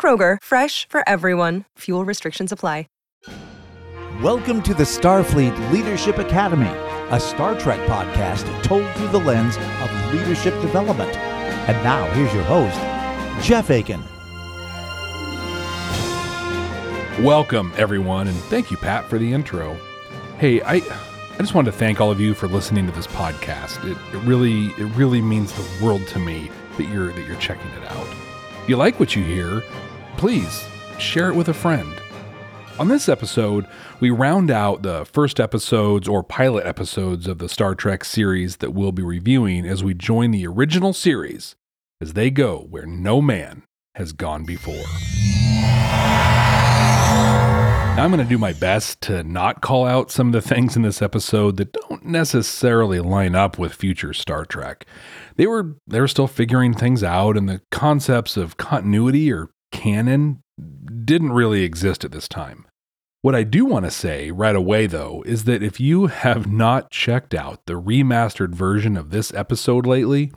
Kroger, fresh for everyone. Fuel restrictions apply. Welcome to the Starfleet Leadership Academy, a Star Trek podcast told through the lens of leadership development. And now, here's your host, Jeff Aiken. Welcome, everyone, and thank you, Pat, for the intro. Hey, I, I just wanted to thank all of you for listening to this podcast. It, it really, it really means the world to me that you're that you're checking it out. If you like what you hear, please share it with a friend. On this episode, we round out the first episodes or pilot episodes of the Star Trek series that we'll be reviewing as we join the original series as they go where no man has gone before. Now, I'm going to do my best to not call out some of the things in this episode that don't necessarily line up with future Star Trek. They were they were still figuring things out and the concepts of continuity or canon didn't really exist at this time. What I do want to say right away, though, is that if you have not checked out the remastered version of this episode lately,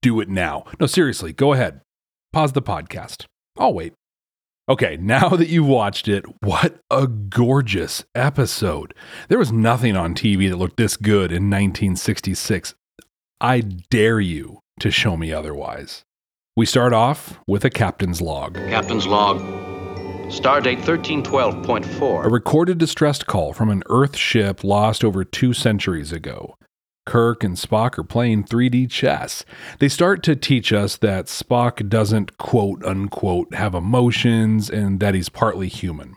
do it now. No, seriously, go ahead. Pause the podcast. I'll wait. Okay, now that you've watched it, what a gorgeous episode. There was nothing on TV that looked this good in 1966. I dare you to show me otherwise. We start off with a captain's log. Captain's log. Stardate 1312.4. A recorded distress call from an Earth ship lost over two centuries ago. Kirk and Spock are playing 3D chess. They start to teach us that Spock doesn't quote unquote have emotions and that he's partly human.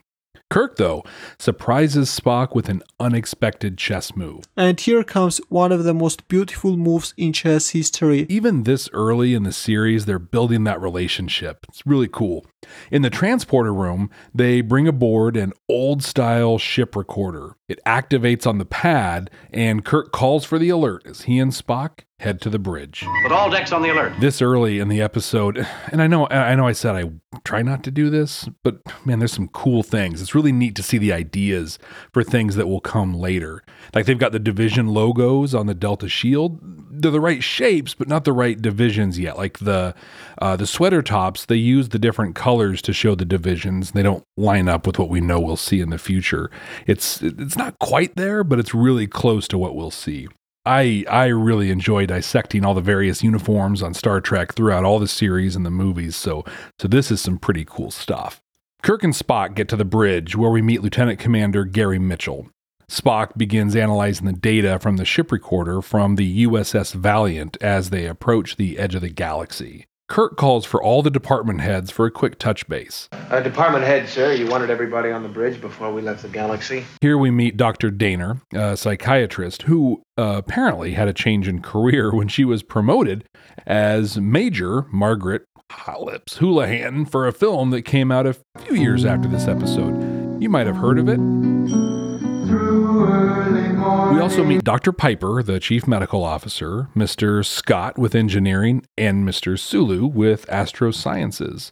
Kirk, though, surprises Spock with an unexpected chess move. And here comes one of the most beautiful moves in chess history. Even this early in the series, they're building that relationship. It's really cool. In the transporter room, they bring aboard an old style ship recorder. It activates on the pad, and Kirk calls for the alert as he and Spock head to the bridge. Put all decks on the alert. This early in the episode, and I know I know I said I try not to do this, but man, there's some cool things. It's really neat to see the ideas for things that will come later. Like they've got the division logos on the Delta Shield. They're the right shapes, but not the right divisions yet. Like the uh, the sweater tops, they use the different colors to show the divisions. They don't line up with what we know we'll see in the future. It's it's not quite there, but it's really close to what we'll see. I I really enjoy dissecting all the various uniforms on Star Trek throughout all the series and the movies. So so this is some pretty cool stuff. Kirk and Spock get to the bridge where we meet Lieutenant Commander Gary Mitchell. Spock begins analyzing the data from the ship recorder from the USS Valiant as they approach the edge of the galaxy. Kirk calls for all the department heads for a quick touch base. Uh, department head, sir, you wanted everybody on the bridge before we left the galaxy. Here we meet Dr. Dehner, a psychiatrist who uh, apparently had a change in career when she was promoted as Major Margaret Hot Lips Houlihan for a film that came out a few years after this episode. You might have heard of it. We also meet Dr. Piper, the chief medical officer, Mr. Scott with engineering, and Mr. Sulu with astrosciences.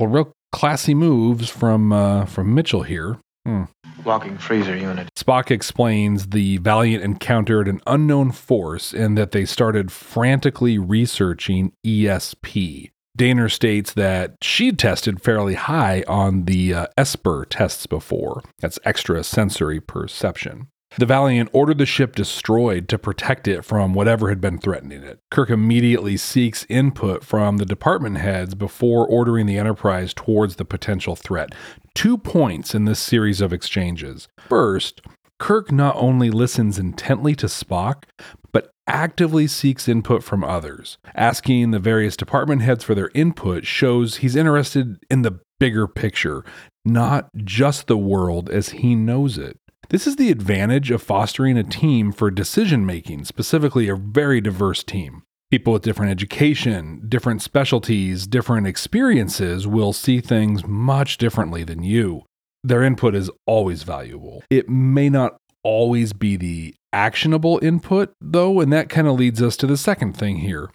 Real classy moves from uh, from Mitchell here. Hmm. Walking freezer unit. Spock explains the Valiant encountered an unknown force and that they started frantically researching ESP. Dehner states that she tested fairly high on the uh, ESPER tests before. That's extra sensory perception. The Valiant ordered the ship destroyed to protect it from whatever had been threatening it. Kirk immediately seeks input from the department heads before ordering the Enterprise towards the potential threat. Two points in this series of exchanges. First, Kirk not only listens intently to Spock, but actively seeks input from others. Asking the various department heads for their input shows he's interested in the bigger picture, not just the world as he knows it. This is the advantage of fostering a team for decision making, specifically a very diverse team. People with different education, different specialties, different experiences will see things much differently than you. Their input is always valuable. It may not always be the actionable input, though, and that kind of leads us to the second thing here.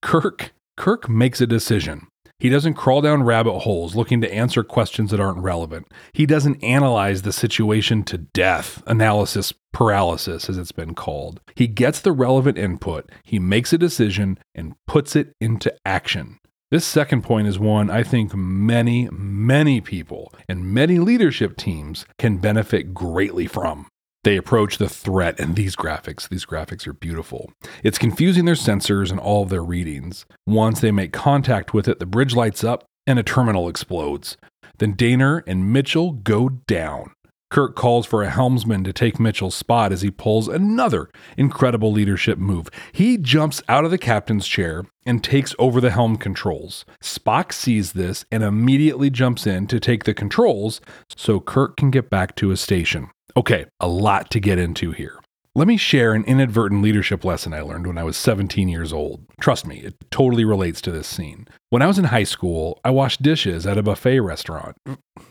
Kirk Kirk makes a decision. He doesn't crawl down rabbit holes looking to answer questions that aren't relevant. He doesn't analyze the situation to death, analysis paralysis, as it's been called. He gets the relevant input, he makes a decision, and puts it into action. This second point is one I think many, many people and many leadership teams can benefit greatly from. They approach the threat, and these graphics, these graphics are beautiful. It's confusing their sensors and all of their readings. Once they make contact with it, the bridge lights up and a terminal explodes. Then Dehner and Mitchell go down. Kirk calls for a helmsman to take Mitchell's spot as he pulls another incredible leadership move. He jumps out of the captain's chair and takes over the helm controls. Spock sees this and immediately jumps in to take the controls so Kirk can get back to his station. Okay, a lot to get into here. Let me share an inadvertent leadership lesson I learned when I was 17 years old. Trust me, it totally relates to this scene. When I was in high school, I washed dishes at a buffet restaurant.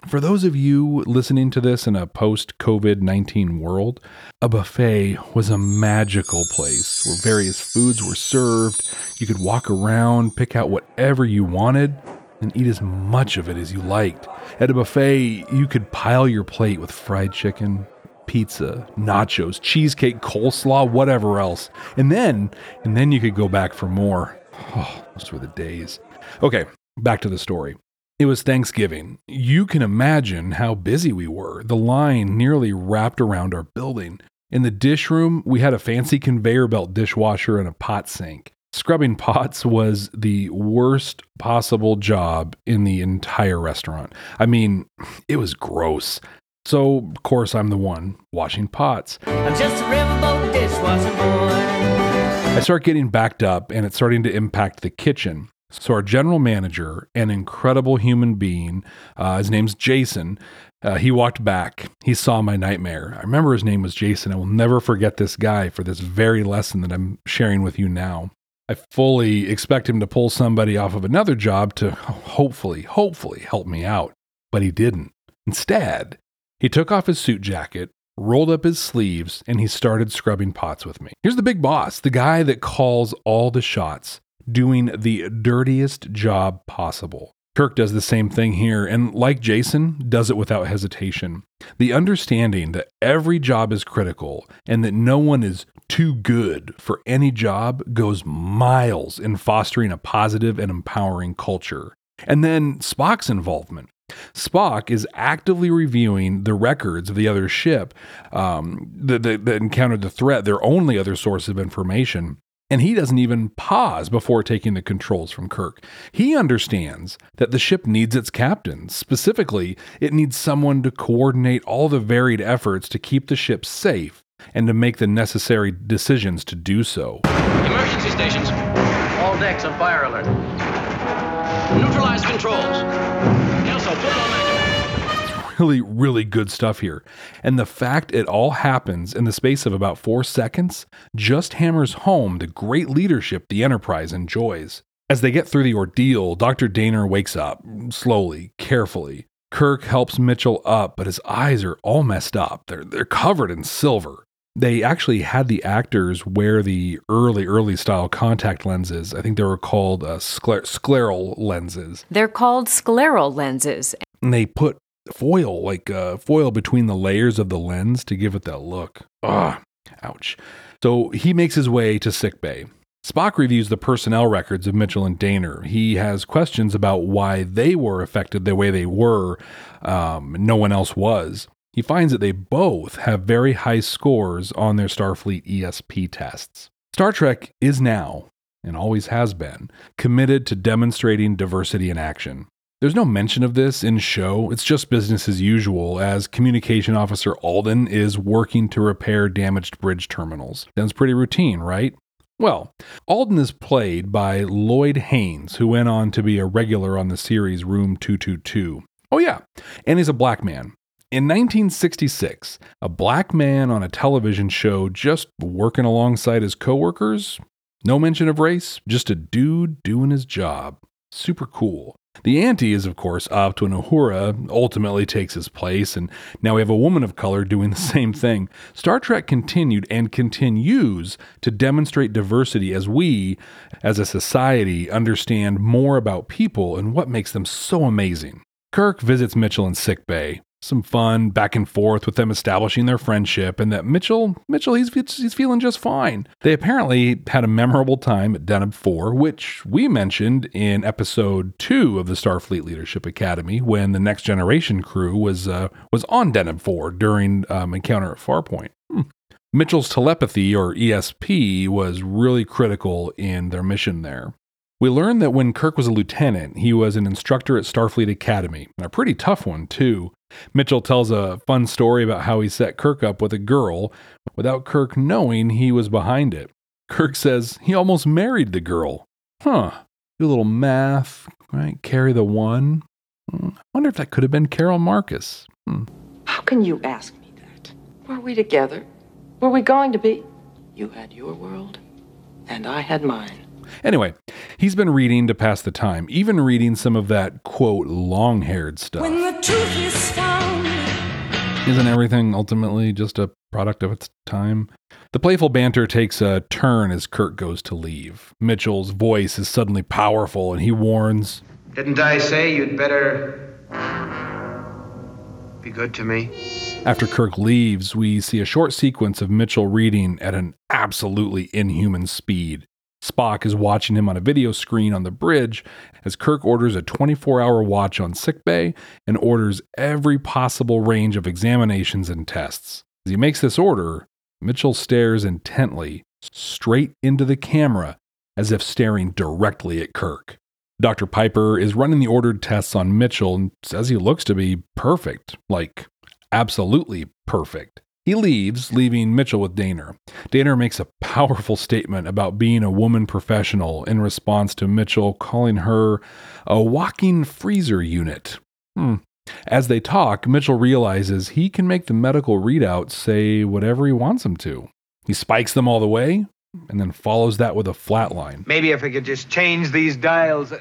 For those of you listening to this in a post COVID 19 world, a buffet was a magical place where various foods were served. You could walk around, pick out whatever you wanted, and eat as much of it as you liked. At a buffet, you could pile your plate with fried chicken, pizza, nachos, cheesecake, coleslaw, whatever else. And then, and then you could go back for more. Oh, those were the days. Okay, back to the story. It was Thanksgiving. You can imagine how busy we were. The line nearly wrapped around our building. In the dish room, we had a fancy conveyor belt dishwasher and a pot sink. Scrubbing pots was the worst possible job in the entire restaurant. I mean, it was gross. So, of course, I'm the one washing pots. I'm just a riverboat dishwasher boy. I start getting backed up and it's starting to impact the kitchen. So, our general manager, an incredible human being, uh, his name's Jason, uh, he walked back. He saw my nightmare. I remember his name was Jason. I will never forget this guy for this very lesson that I'm sharing with you now. I fully expect him to pull somebody off of another job to hopefully, hopefully help me out. But he didn't. Instead, he took off his suit jacket, rolled up his sleeves, and he started scrubbing pots with me. Here's the big boss, the guy that calls all the shots, doing the dirtiest job possible. Kirk does the same thing here, and like Jason, does it without hesitation. The understanding that every job is critical and that no one is too good for any job goes miles in fostering a positive and empowering culture. And then Spock's involvement. Spock is actively reviewing the records of the other ship um, that, that, that encountered the threat, their only other source of information. And he doesn't even pause before taking the controls from Kirk. He understands that the ship needs its captain. Specifically, it needs someone to coordinate all the varied efforts to keep the ship safe and to make the necessary decisions to do so. Emergency stations. All decks on fire alert. Neutralize controls. Kelso, full momentum. really, really good stuff here. And the fact it all happens in the space of about four seconds just hammers home the great leadership the Enterprise enjoys. As they get through the ordeal, Dr. Dehner wakes up, slowly, carefully. Kirk helps Mitchell up, but his eyes are all messed up. They're, they're covered in silver. They actually had the actors wear the early, early style contact lenses. I think they were called uh, scler- scleral lenses. They're called scleral lenses. and they put foil like uh, foil between the layers of the lens to give it that look. Ah, ouch. So he makes his way to sick bay. Spock reviews the personnel records of Mitchell and Dehner. He has questions about why they were affected the way they were. Um, no one else was. He finds that they both have very high scores on their Starfleet ESP tests. Star Trek is now, and always has been, committed to demonstrating diversity in action. There's no mention of this in show. It's just business as usual as communication officer Alden is working to repair damaged bridge terminals. Sounds pretty routine, right? Well, Alden is played by Lloyd Haynes, who went on to be a regular on the series Room 222. Oh, yeah, and he's a black man. In 1966, a black man on a television show just working alongside his coworkers No mention of race, just a dude doing his job. Super cool. The ante is, of course, up an Uhura ultimately takes his place, and now we have a woman of color doing the same thing. Star Trek continued and continues to demonstrate diversity as we, as a society, understand more about people and what makes them so amazing. Kirk visits Mitchell in sick bay, some fun back and forth with them establishing their friendship and that Mitchell Mitchell he's he's feeling just fine. They apparently had a memorable time at Deneb 4 which we mentioned in episode 2 of the Starfleet Leadership Academy when the next generation crew was uh, was on Deneb 4 during um, encounter at Farpoint. Hmm. Mitchell's telepathy or ESP was really critical in their mission there. We learned that when Kirk was a lieutenant, he was an instructor at Starfleet Academy, a pretty tough one, too. Mitchell tells a fun story about how he set Kirk up with a girl without Kirk knowing he was behind it. Kirk says he almost married the girl. Huh. Do a little math, right? Carry the one. Hmm. I wonder if that could have been Carol Marcus. Hmm. How can you ask me that? Were we together? Were we going to be? You had your world, and I had mine. Anyway, he's been reading to pass the time, even reading some of that quote long haired stuff. When the truth is found. Isn't everything ultimately just a product of its time? The playful banter takes a turn as Kirk goes to leave. Mitchell's voice is suddenly powerful and he warns Didn't I say you'd better be good to me? After Kirk leaves, we see a short sequence of Mitchell reading at an absolutely inhuman speed. Spock is watching him on a video screen on the bridge as Kirk orders a 24 hour watch on sickbay and orders every possible range of examinations and tests. As he makes this order, Mitchell stares intently straight into the camera as if staring directly at Kirk. Dr. Piper is running the ordered tests on Mitchell and says he looks to be perfect, like absolutely perfect. He leaves, leaving Mitchell with Dehner. Dehner makes a powerful statement about being a woman professional in response to Mitchell calling her a walking freezer unit. Hmm. As they talk, Mitchell realizes he can make the medical readouts say whatever he wants them to. He spikes them all the way and then follows that with a flat line. Maybe if we could just change these dials.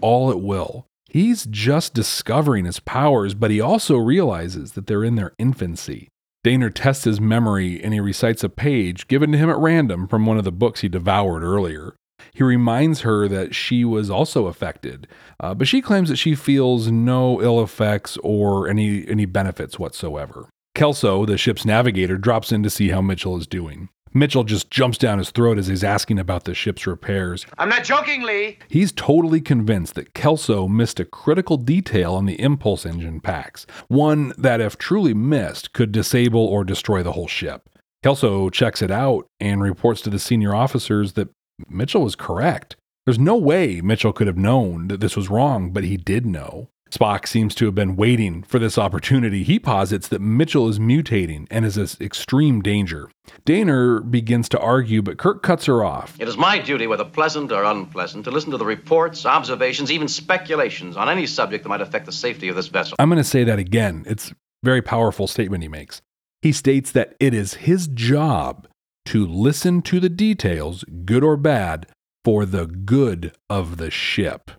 All at will. He's just discovering his powers, but he also realizes that they're in their infancy. Dehner tests his memory and he recites a page given to him at random from one of the books he devoured earlier. He reminds her that she was also affected, uh, but she claims that she feels no ill effects or any, any benefits whatsoever. Kelso, the ship's navigator, drops in to see how Mitchell is doing. Mitchell just jumps down his throat as he's asking about the ship's repairs. I'm not joking, Lee. He's totally convinced that Kelso missed a critical detail on the impulse engine packs, one that, if truly missed, could disable or destroy the whole ship. Kelso checks it out and reports to the senior officers that Mitchell was correct. There's no way Mitchell could have known that this was wrong, but he did know. Spock seems to have been waiting for this opportunity. He posits that Mitchell is mutating and is an extreme danger. Dehner begins to argue, but Kirk cuts her off. It is my duty, whether pleasant or unpleasant, to listen to the reports, observations, even speculations on any subject that might affect the safety of this vessel. I'm going to say that again. It's a very powerful statement he makes. He states that it is his job to listen to the details, good or bad, for the good of the ship.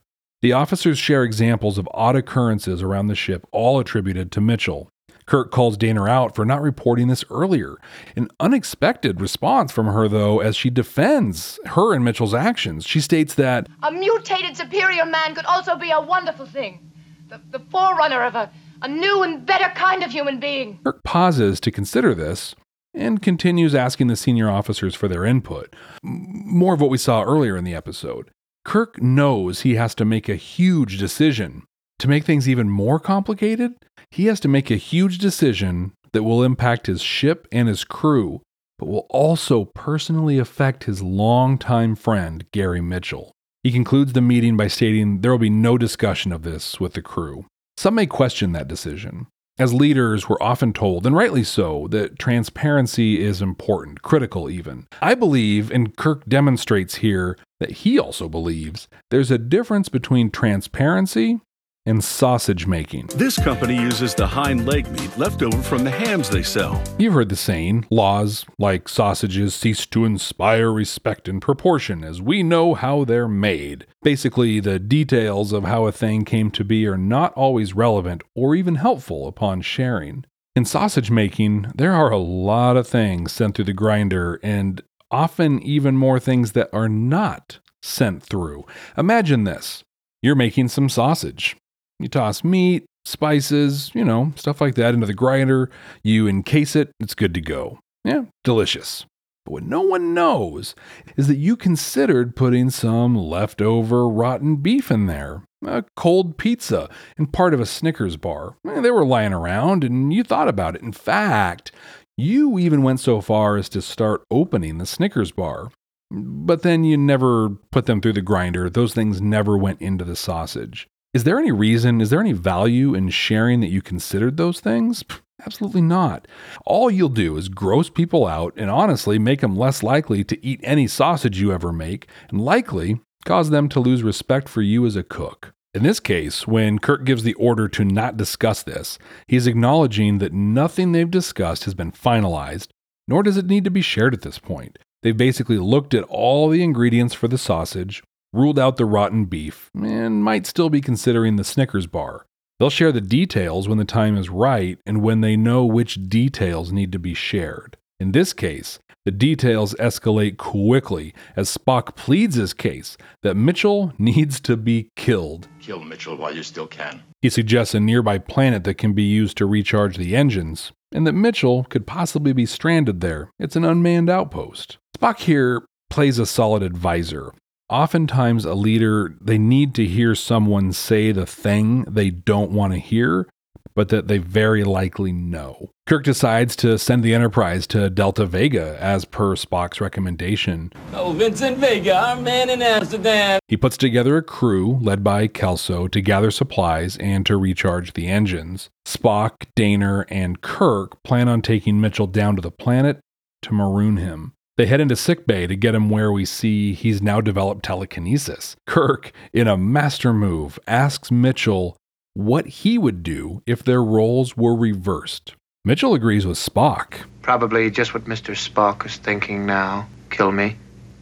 The officers share examples of odd occurrences around the ship, all attributed to Mitchell. Kirk calls Dehner out for not reporting this earlier. An unexpected response from her, though, as she defends her and Mitchell's actions. She states that A mutated superior man could also be a wonderful thing. The, the forerunner of a, a new and better kind of human being. Kirk pauses to consider this and continues asking the senior officers for their input. More of what we saw earlier in the episode. Kirk knows he has to make a huge decision. To make things even more complicated, he has to make a huge decision that will impact his ship and his crew, but will also personally affect his longtime friend, Gary Mitchell. He concludes the meeting by stating there will be no discussion of this with the crew. Some may question that decision. As leaders, we're often told, and rightly so, that transparency is important, critical even. I believe, and Kirk demonstrates here that he also believes, there's a difference between transparency and sausage making. This company uses the hind leg meat left over from the hams they sell. You've heard the saying laws, like sausages, cease to inspire respect in proportion as we know how they're made. Basically, the details of how a thing came to be are not always relevant or even helpful upon sharing. In sausage making, there are a lot of things sent through the grinder, and often even more things that are not sent through. Imagine this you're making some sausage. You toss meat, spices, you know, stuff like that into the grinder. You encase it, it's good to go. Yeah, delicious. But what no one knows is that you considered putting some leftover rotten beef in there, a cold pizza, and part of a Snickers bar. Eh, They were lying around and you thought about it. In fact, you even went so far as to start opening the Snickers bar. But then you never put them through the grinder. Those things never went into the sausage. Is there any reason, is there any value in sharing that you considered those things? Absolutely not. All you'll do is gross people out and honestly make them less likely to eat any sausage you ever make and likely cause them to lose respect for you as a cook. In this case, when Kirk gives the order to not discuss this, he's acknowledging that nothing they've discussed has been finalized, nor does it need to be shared at this point. They've basically looked at all the ingredients for the sausage, ruled out the rotten beef, and might still be considering the Snickers bar. They'll share the details when the time is right and when they know which details need to be shared. In this case, the details escalate quickly as Spock pleads his case that Mitchell needs to be killed. Kill Mitchell while you still can. He suggests a nearby planet that can be used to recharge the engines, and that Mitchell could possibly be stranded there. It's an unmanned outpost. Spock here plays a solid advisor. Oftentimes, a leader, they need to hear someone say the thing they don't want to hear, but that they very likely know. Kirk decides to send the Enterprise to Delta Vega as per Spock's recommendation. Oh, Vincent Vega, our man in Amsterdam. He puts together a crew led by Kelso to gather supplies and to recharge the engines. Spock, Dehner, and Kirk plan on taking Mitchell down to the planet to maroon him. They head into sickbay to get him where we see he's now developed telekinesis. Kirk, in a master move, asks Mitchell what he would do if their roles were reversed. Mitchell agrees with Spock. Probably just what Mr. Spock is thinking now. Kill me.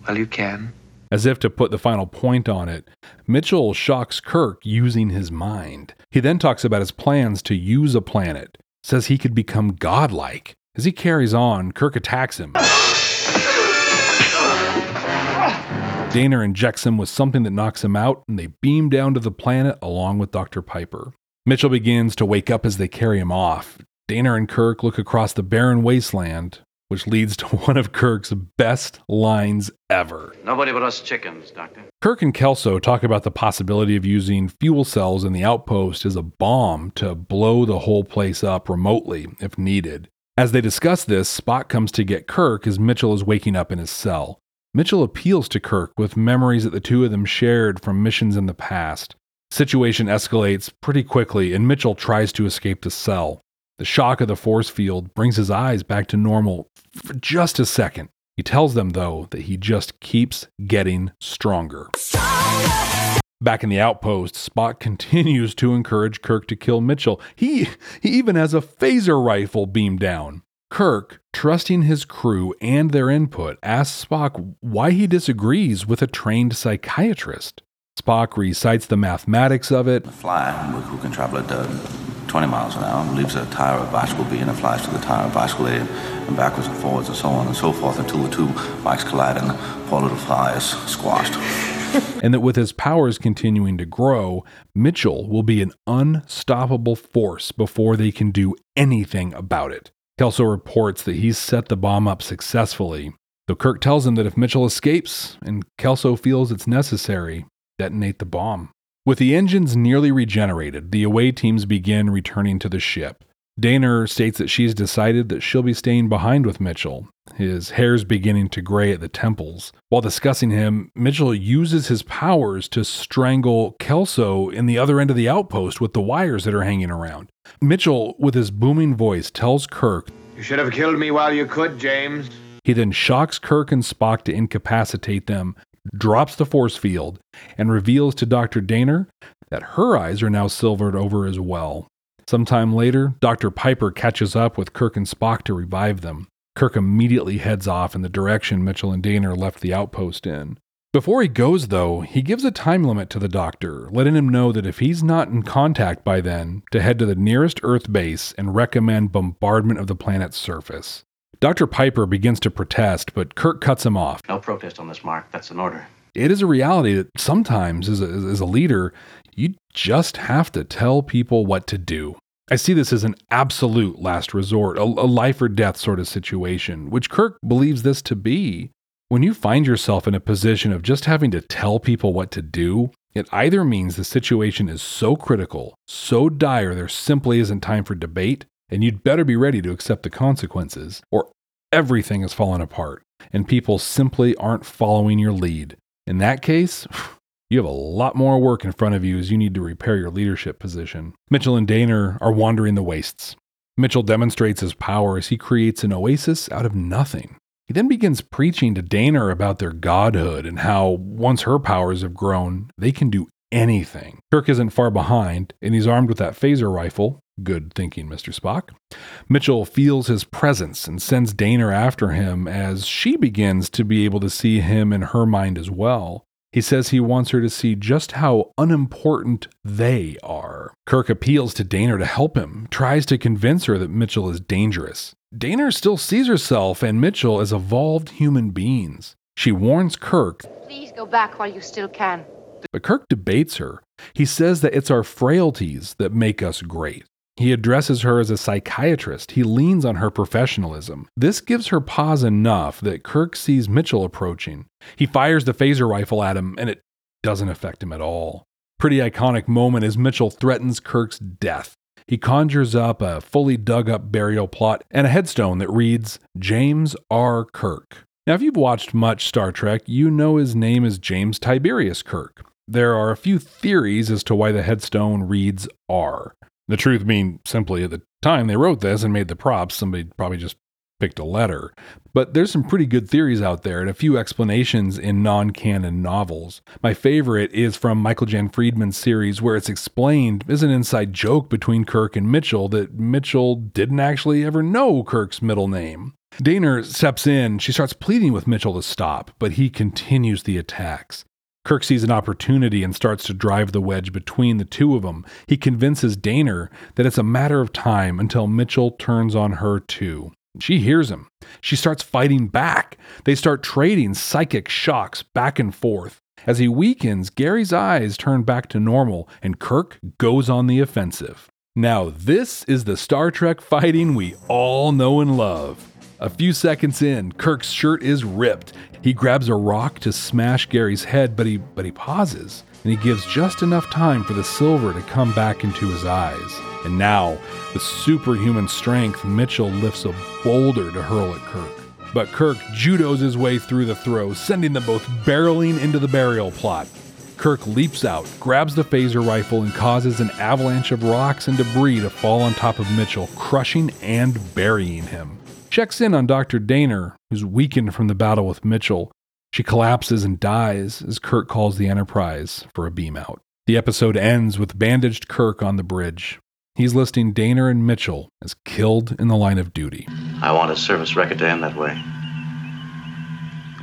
Well, you can. As if to put the final point on it, Mitchell shocks Kirk using his mind. He then talks about his plans to use a planet, says he could become godlike. As he carries on, Kirk attacks him. Dehner injects him with something that knocks him out, and they beam down to the planet along with Dr. Piper. Mitchell begins to wake up as they carry him off. Dehner and Kirk look across the barren wasteland, which leads to one of Kirk's best lines ever. Nobody but us chickens, Doctor. Kirk and Kelso talk about the possibility of using fuel cells in the outpost as a bomb to blow the whole place up remotely if needed. As they discuss this, Spock comes to get Kirk as Mitchell is waking up in his cell. Mitchell appeals to Kirk with memories that the two of them shared from missions in the past. Situation escalates pretty quickly, and Mitchell tries to escape the cell. The shock of the force field brings his eyes back to normal for just a second. He tells them, though, that he just keeps getting stronger. Back in the outpost, Spock continues to encourage Kirk to kill Mitchell. He, he even has a phaser rifle beamed down. Kirk, trusting his crew and their input, asks Spock why he disagrees with a trained psychiatrist. Spock recites the mathematics of it. A fly who can travel at uh, 20 miles an hour, leaves a tire of bicycle B and it flies to the tire of bicycle A and backwards and forwards and so on and so forth until the two bikes collide and poor little fly is squashed. and that with his powers continuing to grow, Mitchell will be an unstoppable force before they can do anything about it. Kelso reports that he's set the bomb up successfully, though Kirk tells him that if Mitchell escapes and Kelso feels it's necessary, detonate the bomb. With the engines nearly regenerated, the away teams begin returning to the ship. Dehner states that she's decided that she'll be staying behind with Mitchell. His hair's beginning to gray at the temples. While discussing him, Mitchell uses his powers to strangle Kelso in the other end of the outpost with the wires that are hanging around. Mitchell, with his booming voice, tells Kirk You should have killed me while you could, James. he then shocks Kirk and Spock to incapacitate them, drops the force field, and reveals to Dr. Dehner that her eyes are now silvered over as well. Sometime later, Dr. Piper catches up with Kirk and Spock to revive them. Kirk immediately heads off in the direction Mitchell and Dehner left the outpost in. Before he goes, though, he gives a time limit to the doctor, letting him know that if he's not in contact by then, to head to the nearest Earth base and recommend bombardment of the planet's surface. Dr. Piper begins to protest, but Kirk cuts him off. No protest on this, Mark. That's an order. It is a reality that sometimes, as a, as a leader, you just have to tell people what to do. I see this as an absolute last resort, a, a life or death sort of situation, which Kirk believes this to be. When you find yourself in a position of just having to tell people what to do, it either means the situation is so critical, so dire, there simply isn't time for debate, and you'd better be ready to accept the consequences, or everything has fallen apart, and people simply aren't following your lead. In that case, you have a lot more work in front of you as you need to repair your leadership position. Mitchell and Dehner are wandering the wastes. Mitchell demonstrates his power as he creates an oasis out of nothing. He then begins preaching to Dehner about their godhood and how, once her powers have grown, they can do anything. Kirk isn't far behind, and he's armed with that phaser rifle. Good thinking, Mr. Spock. Mitchell feels his presence and sends Dehner after him as she begins to be able to see him in her mind as well. He says he wants her to see just how unimportant they are. Kirk appeals to Dehner to help him, tries to convince her that Mitchell is dangerous. Dehner still sees herself and Mitchell as evolved human beings. She warns Kirk. Please go back while you still can. But Kirk debates her. He says that it's our frailties that make us great. He addresses her as a psychiatrist. He leans on her professionalism. This gives her pause enough that Kirk sees Mitchell approaching. He fires the phaser rifle at him, and it doesn't affect him at all. Pretty iconic moment as Mitchell threatens Kirk's death. He conjures up a fully dug up burial plot and a headstone that reads James R. Kirk. Now, if you've watched much Star Trek, you know his name is James Tiberius Kirk. There are a few theories as to why the headstone reads R. The truth being simply at the time they wrote this and made the props, somebody probably just picked a letter. But there's some pretty good theories out there and a few explanations in non canon novels. My favorite is from Michael Jan Friedman's series, where it's explained as an inside joke between Kirk and Mitchell that Mitchell didn't actually ever know Kirk's middle name. Dehner steps in. She starts pleading with Mitchell to stop, but he continues the attacks. Kirk sees an opportunity and starts to drive the wedge between the two of them. He convinces Dehner that it's a matter of time until Mitchell turns on her too. She hears him. She starts fighting back. They start trading psychic shocks back and forth. As he weakens, Gary's eyes turn back to normal, and Kirk goes on the offensive. Now, this is the Star Trek fighting we all know and love. A few seconds in, Kirk's shirt is ripped. He grabs a rock to smash Gary's head, but he but he pauses and he gives just enough time for the silver to come back into his eyes. And now, with superhuman strength, Mitchell lifts a boulder to hurl at Kirk. But Kirk judos his way through the throw, sending them both barreling into the burial plot. Kirk leaps out, grabs the phaser rifle, and causes an avalanche of rocks and debris to fall on top of Mitchell, crushing and burying him. Checks in on Dr. Dehner, who's weakened from the battle with Mitchell. She collapses and dies as Kirk calls the Enterprise for a beam out. The episode ends with bandaged Kirk on the bridge. He's listing Dehner and Mitchell as killed in the line of duty. I want his service record to end that way.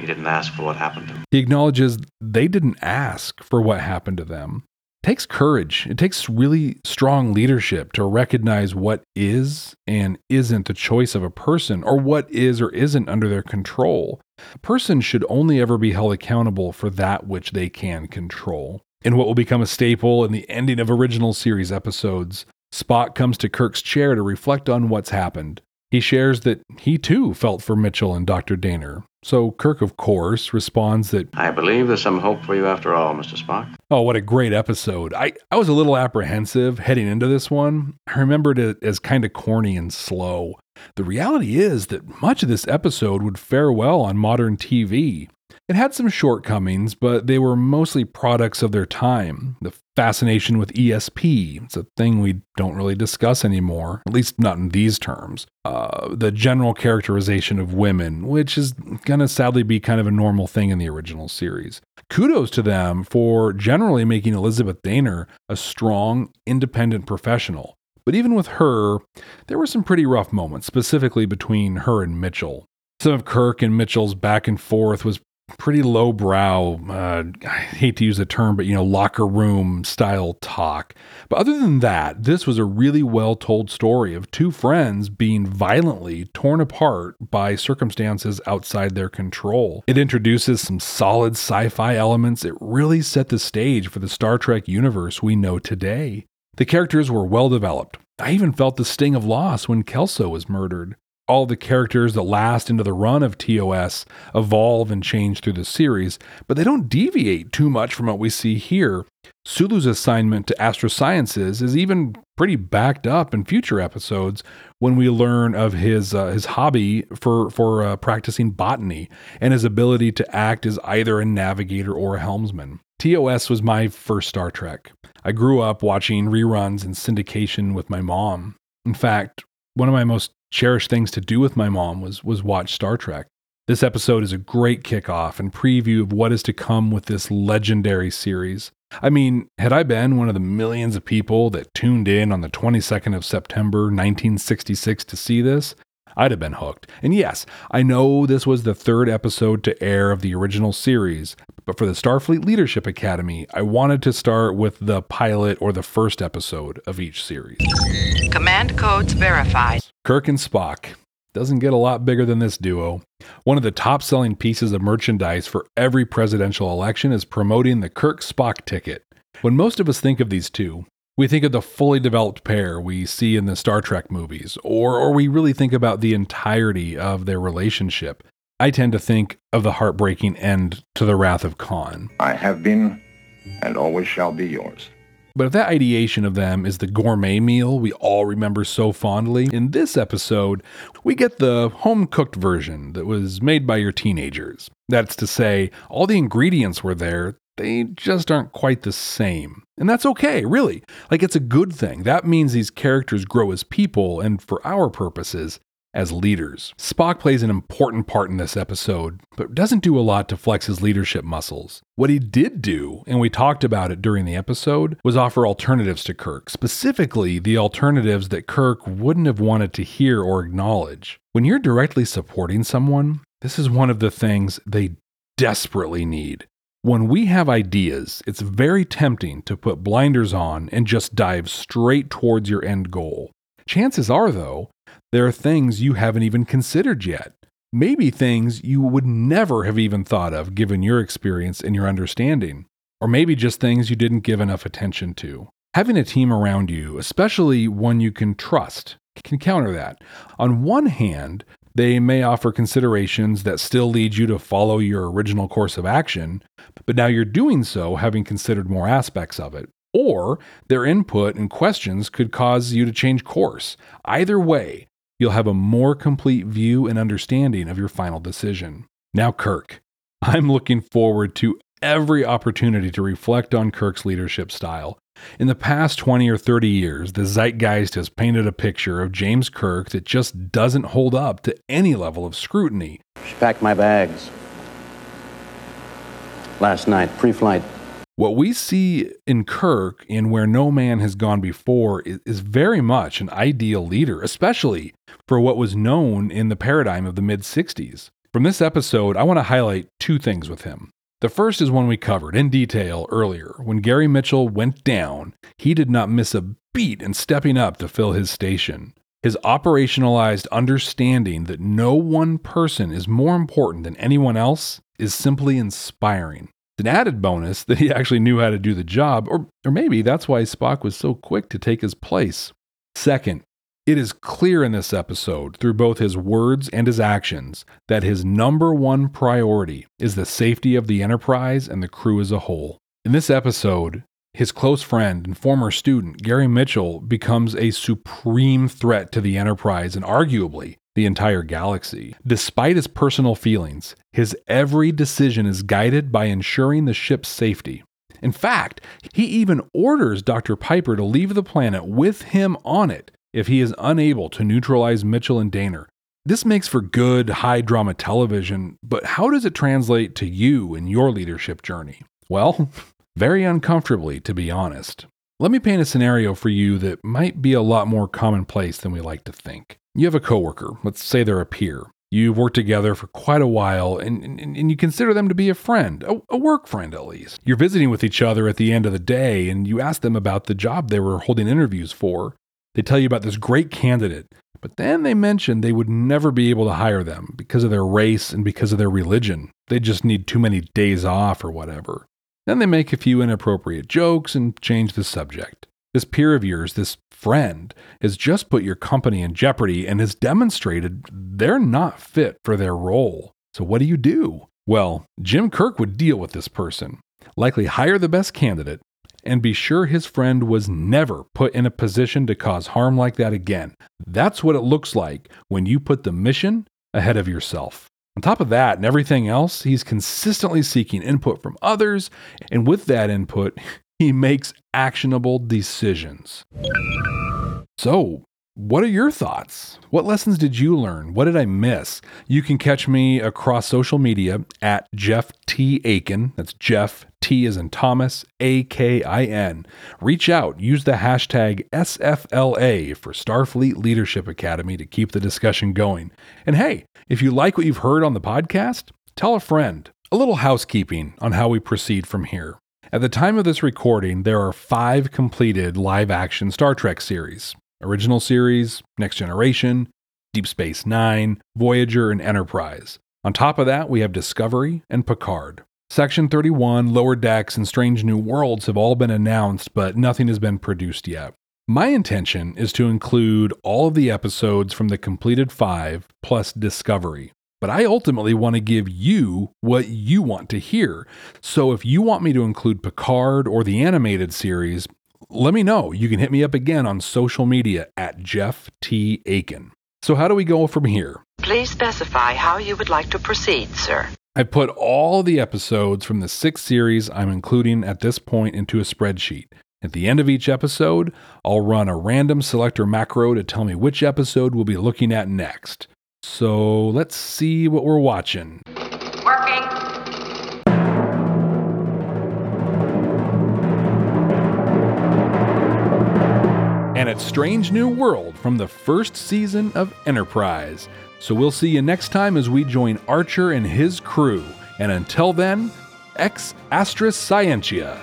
He didn't ask for what happened to him. He acknowledges they didn't ask for what happened to them. It takes courage. It takes really strong leadership to recognize what is and isn't the choice of a person or what is or isn't under their control. A person should only ever be held accountable for that which they can control. In what will become a staple in the ending of original series episodes, Spock comes to Kirk's chair to reflect on what's happened. He shares that he too felt for Mitchell and Dr. Dehner. So Kirk, of course, responds that I believe there's some hope for you after all, Mr. Spock. Oh, what a great episode. I, I was a little apprehensive heading into this one. I remembered it as kind of corny and slow. The reality is that much of this episode would fare well on modern TV. It had some shortcomings, but they were mostly products of their time. The fascination with ESP, it's a thing we don't really discuss anymore, at least not in these terms. Uh, the general characterization of women, which is going to sadly be kind of a normal thing in the original series. Kudos to them for generally making Elizabeth Dehner a strong, independent professional. But even with her, there were some pretty rough moments, specifically between her and Mitchell. Some of Kirk and Mitchell's back and forth was pretty lowbrow. Uh, I hate to use the term, but you know, locker room style talk. But other than that, this was a really well told story of two friends being violently torn apart by circumstances outside their control. It introduces some solid sci fi elements. It really set the stage for the Star Trek universe we know today. The characters were well developed. I even felt the sting of loss when Kelso was murdered all the characters that last into the run of TOS evolve and change through the series, but they don't deviate too much from what we see here. Sulu's assignment to astrosciences is even pretty backed up in future episodes when we learn of his uh, his hobby for for uh, practicing botany and his ability to act as either a navigator or a helmsman. TOS was my first Star Trek. I grew up watching reruns and syndication with my mom. In fact, one of my most cherished things to do with my mom was was watch Star Trek. This episode is a great kickoff and preview of what is to come with this legendary series. I mean, had I been one of the millions of people that tuned in on the 22nd of September 1966 to see this, I'd have been hooked. And yes, I know this was the third episode to air of the original series, but for the Starfleet Leadership Academy, I wanted to start with the pilot or the first episode of each series. Command codes verified. Kirk and Spock. Doesn't get a lot bigger than this duo. One of the top selling pieces of merchandise for every presidential election is promoting the Kirk Spock ticket. When most of us think of these two, we think of the fully developed pair we see in the Star Trek movies, or, or we really think about the entirety of their relationship. I tend to think of the heartbreaking end to the Wrath of Khan. I have been and always shall be yours. But if that ideation of them is the gourmet meal we all remember so fondly, in this episode, we get the home cooked version that was made by your teenagers. That's to say, all the ingredients were there, they just aren't quite the same. And that's okay, really. Like, it's a good thing. That means these characters grow as people, and for our purposes, as leaders. Spock plays an important part in this episode, but doesn't do a lot to flex his leadership muscles. What he did do, and we talked about it during the episode, was offer alternatives to Kirk, specifically the alternatives that Kirk wouldn't have wanted to hear or acknowledge. When you're directly supporting someone, this is one of the things they desperately need. When we have ideas, it's very tempting to put blinders on and just dive straight towards your end goal. Chances are, though, there are things you haven't even considered yet. Maybe things you would never have even thought of given your experience and your understanding. Or maybe just things you didn't give enough attention to. Having a team around you, especially one you can trust, can counter that. On one hand, they may offer considerations that still lead you to follow your original course of action, but now you're doing so having considered more aspects of it. Or their input and questions could cause you to change course. Either way, you'll have a more complete view and understanding of your final decision. Now, Kirk, I'm looking forward to every opportunity to reflect on Kirk's leadership style. In the past 20 or 30 years, the zeitgeist has painted a picture of James Kirk that just doesn't hold up to any level of scrutiny. She packed my bags last night, pre flight. What we see in Kirk, in where no man has gone before, is, very much an ideal leader, especially for what was known in the paradigm of the mid 60s. From this episode, I want to highlight two things with him. The first is one we covered in detail earlier. When Gary Mitchell went down, he did not miss a beat in stepping up to fill his station. His operationalized understanding that no one person is more important than anyone else is simply inspiring an added bonus that he actually knew how to do the job, or, or maybe that's why Spock was so quick to take his place. Second, it is clear in this episode, through both his words and his actions, that his number one priority is the safety of the Enterprise and the crew as a whole. In this episode, his close friend and former student, Gary Mitchell, becomes a supreme threat to the Enterprise and arguably the entire galaxy. Despite his personal feelings, his every decision is guided by ensuring the ship's safety. In fact, he even orders Dr. Piper to leave the planet with him on it if he is unable to neutralize Mitchell and Dehner. This makes for good high drama television, but how does it translate to you in your leadership journey? Well, very uncomfortably, to be honest. Let me paint a scenario for you that might be a lot more commonplace than we like to think. You have a coworker, let's say they're a peer. You've worked together for quite a while and, and, and you consider them to be a friend, a, a, work friend at least. You're visiting with each other at the end of the day and you ask them about the job they were holding interviews for. They tell you about this great candidate, but then they mention they would never be able to hire them because of their race and because of their religion. They just need too many days off or whatever. Then they make a few inappropriate jokes and change the subject. This peer of yours, this friend, has just put your company in jeopardy and has demonstrated they're not fit for their role. So, what do you do? Well, Jim Kirk would deal with this person, likely hire the best candidate, and be sure his friend was never put in a position to cause harm like that again. That's what it looks like when you put the mission ahead of yourself. On top of that and everything else, he's consistently seeking input from others, and with that input, he makes actionable decisions. So, what are your thoughts? What lessons did you learn? What did I miss? You can catch me across social media at Jeff T. Akin. That's Jeff T as in Thomas, A K I N. Reach out, use the hashtag SFLA for Starfleet Leadership Academy to keep the discussion going. And hey, if you like what you've heard on the podcast, tell a friend. A little housekeeping on how we proceed from here. At the time of this recording, there are five completed live action Star Trek series original series, Next Generation, Deep Space Nine, Voyager, and Enterprise. On top of that, we have Discovery and Picard. Section 31, Lower Decks, and Strange New Worlds have all been announced, but nothing has been produced yet. My intention is to include all of the episodes from the completed five plus Discovery. But I ultimately want to give you what you want to hear. So if you want me to include Picard or the animated series, let me know. You can hit me up again on social media at Jeff T. Akin. So, how do we go from here? Please specify how you would like to proceed, sir. I put all the episodes from the six series I'm including at this point into a spreadsheet. At the end of each episode, I'll run a random selector macro to tell me which episode we'll be looking at next. So let's see what we're watching. Strange New World from the first season of Enterprise. So we'll see you next time as we join Archer and his crew. And until then, ex Astra Scientia.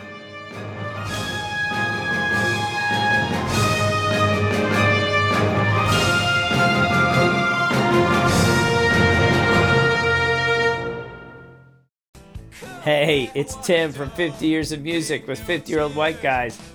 Hey, it's Tim from 50 Years of Music with 50 Year Old White Guys,